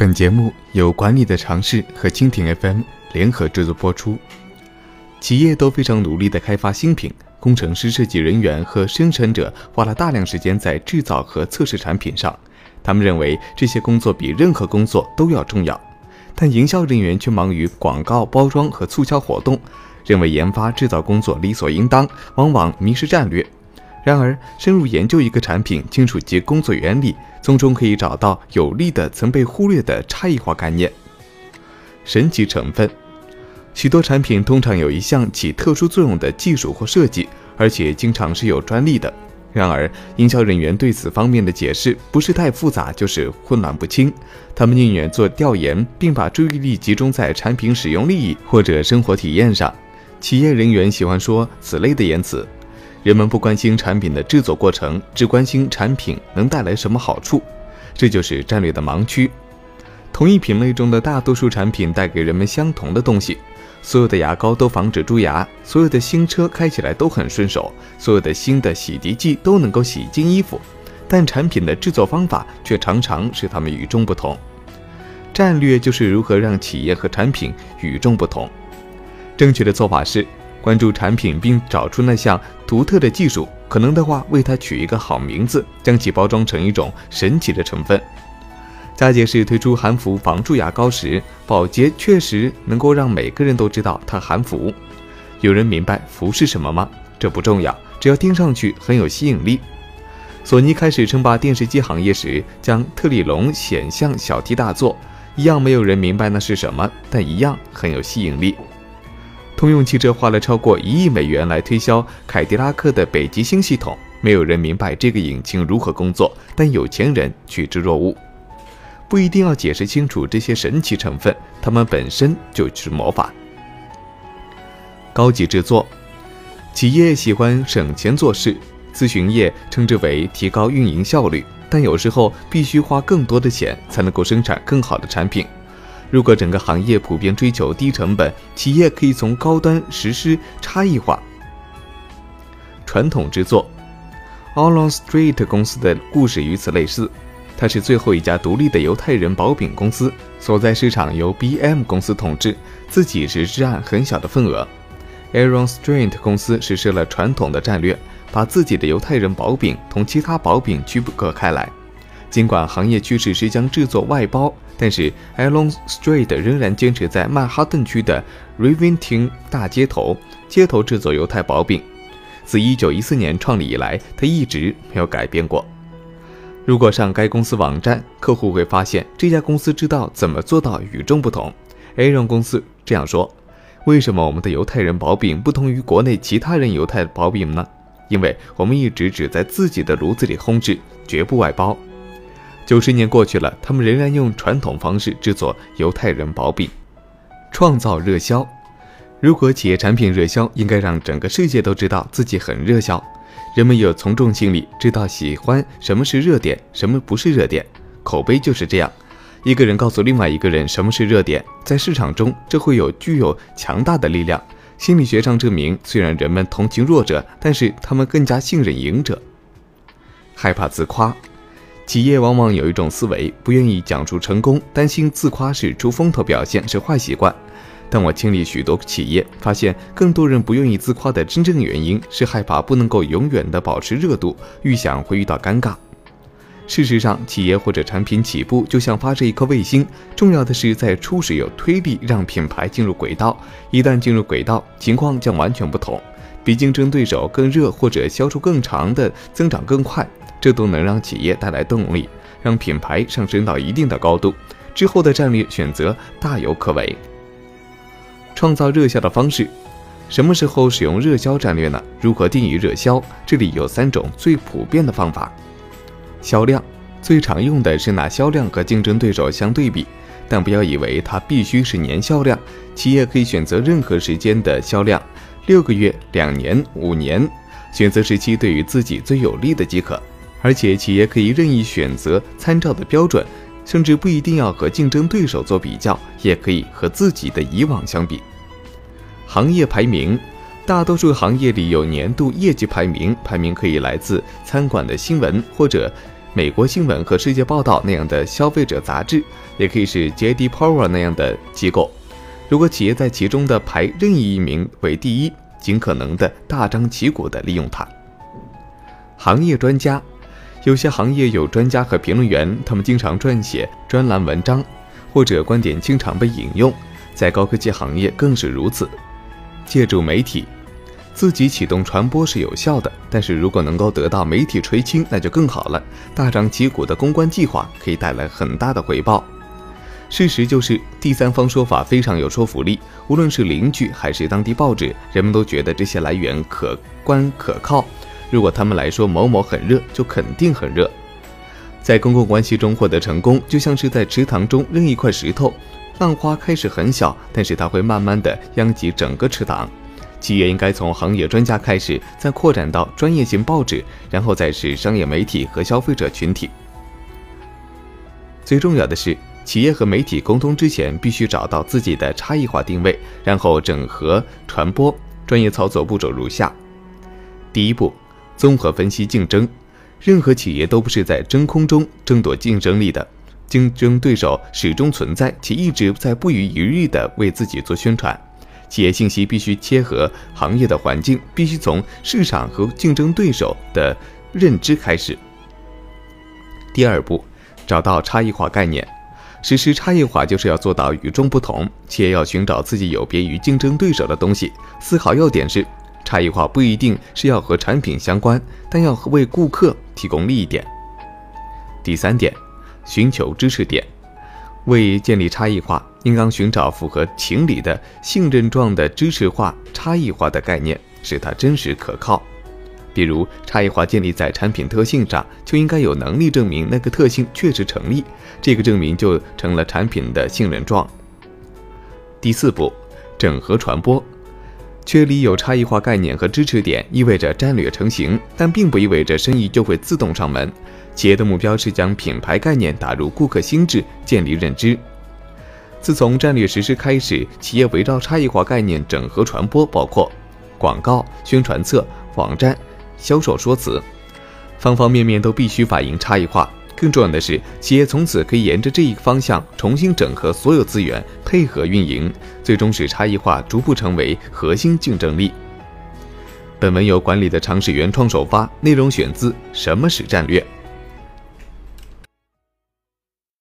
本节目由管理的尝试和蜻蜓 FM 联合制作播出。企业都非常努力地开发新品，工程师、设计人员和生产者花了大量时间在制造和测试产品上。他们认为这些工作比任何工作都要重要，但营销人员却忙于广告、包装和促销活动，认为研发制造工作理所应当，往往迷失战略。然而，深入研究一个产品，清楚其工作原理，从中可以找到有利的、曾被忽略的差异化概念。神奇成分，许多产品通常有一项起特殊作用的技术或设计，而且经常是有专利的。然而，营销人员对此方面的解释不是太复杂，就是混乱不清。他们宁愿做调研，并把注意力集中在产品使用利益或者生活体验上。企业人员喜欢说此类的言辞。人们不关心产品的制作过程，只关心产品能带来什么好处，这就是战略的盲区。同一品类中的大多数产品带给人们相同的东西：所有的牙膏都防止蛀牙，所有的新车开起来都很顺手，所有的新的洗涤剂都能够洗净衣服。但产品的制作方法却常常使它们与众不同。战略就是如何让企业和产品与众不同。正确的做法是。关注产品，并找出那项独特的技术，可能的话为它取一个好名字，将其包装成一种神奇的成分。佳洁士推出含氟防蛀牙膏时，宝洁确实能够让每个人都知道它含氟。有人明白氟是什么吗？这不重要，只要听上去很有吸引力。索尼开始称霸电视机行业时，将特立龙显像小题大做，一样没有人明白那是什么，但一样很有吸引力。通用汽车花了超过一亿美元来推销凯迪拉克的北极星系统，没有人明白这个引擎如何工作，但有钱人趋之若鹜。不一定要解释清楚这些神奇成分，它们本身就是魔法。高级制作，企业喜欢省钱做事，咨询业称之为提高运营效率，但有时候必须花更多的钱才能够生产更好的产品。如果整个行业普遍追求低成本，企业可以从高端实施差异化。传统制作，Alon Street 公司的故事与此类似。它是最后一家独立的犹太人薄饼公司，所在市场由 BM 公司统治，自己只占很小的份额。Aaron Street 公司实施了传统的战略，把自己的犹太人薄饼同其他薄饼区隔开来。尽管行业趋势是将制作外包，但是 Alon Street 仍然坚持在曼哈顿区的 Rivington 大街头街头制作犹太薄饼。自1914年创立以来，他一直没有改变过。如果上该公司网站，客户会发现这家公司知道怎么做到与众不同。Aaron 公司这样说：“为什么我们的犹太人薄饼不同于国内其他人犹太薄饼呢？因为我们一直只在自己的炉子里烘制，绝不外包。”九十年过去了，他们仍然用传统方式制作犹太人薄饼，创造热销。如果企业产品热销，应该让整个世界都知道自己很热销。人们有从众心理，知道喜欢什么是热点，什么不是热点。口碑就是这样，一个人告诉另外一个人什么是热点，在市场中这会有具有强大的力量。心理学上证明，虽然人们同情弱者，但是他们更加信任赢者。害怕自夸。企业往往有一种思维，不愿意讲述成功，担心自夸是出风头表现，是坏习惯。但我经历许多企业，发现更多人不愿意自夸的真正原因是害怕不能够永远的保持热度，预想会遇到尴尬。事实上，企业或者产品起步就像发射一颗卫星，重要的是在初始有推力，让品牌进入轨道。一旦进入轨道，情况将完全不同，比竞争对手更热或者销售更长的增长更快。这都能让企业带来动力，让品牌上升到一定的高度。之后的战略选择大有可为。创造热销的方式，什么时候使用热销战略呢？如何定义热销？这里有三种最普遍的方法。销量最常用的是拿销量和竞争对手相对比，但不要以为它必须是年销量，企业可以选择任何时间的销量，六个月、两年、五年，选择时期对于自己最有利的即可。而且企业可以任意选择参照的标准，甚至不一定要和竞争对手做比较，也可以和自己的以往相比。行业排名，大多数行业里有年度业绩排名，排名可以来自餐馆的新闻或者美国新闻和世界报道那样的消费者杂志，也可以是 J.D. Power 那样的机构。如果企业在其中的排任意一名为第一，尽可能的大张旗鼓的利用它。行业专家，有些行业有专家和评论员，他们经常撰写专栏文章，或者观点经常被引用，在高科技行业更是如此。借助媒体。自己启动传播是有效的，但是如果能够得到媒体垂青，那就更好了。大张旗鼓的公关计划可以带来很大的回报。事实就是第三方说法非常有说服力，无论是邻居还是当地报纸，人们都觉得这些来源可观可靠。如果他们来说某某很热，就肯定很热。在公共关系中获得成功，就像是在池塘中扔一块石头，浪花开始很小，但是它会慢慢的殃及整个池塘。企业应该从行业专家开始，再扩展到专业性报纸，然后再是商业媒体和消费者群体。最重要的是，企业和媒体沟通之前，必须找到自己的差异化定位，然后整合传播。专业操作步骤如下：第一步，综合分析竞争。任何企业都不是在真空中争夺竞争力的，竞争对手始终存在，且一直在不遗余力地为自己做宣传。企业信息必须切合行业的环境，必须从市场和竞争对手的认知开始。第二步，找到差异化概念。实施差异化就是要做到与众不同。企业要寻找自己有别于竞争对手的东西。思考要点是：差异化不一定是要和产品相关，但要为顾客提供利益点。第三点，寻求知识点。为建立差异化。应当寻找符合情理的信任状的知识化、差异化的概念，使它真实可靠。比如，差异化建立在产品特性上，就应该有能力证明那个特性确实成立，这个证明就成了产品的信任状。第四步，整合传播。确立有差异化概念和支持点，意味着战略成型，但并不意味着生意就会自动上门。企业的目标是将品牌概念打入顾客心智，建立认知。自从战略实施开始，企业围绕差异化概念整合传播，包括广告、宣传册、网站、销售说辞，方方面面都必须反映差异化。更重要的是，企业从此可以沿着这一方向重新整合所有资源，配合运营，最终使差异化逐步成为核心竞争力。本文由管理的常识原创首发，内容选自《什么是战略》。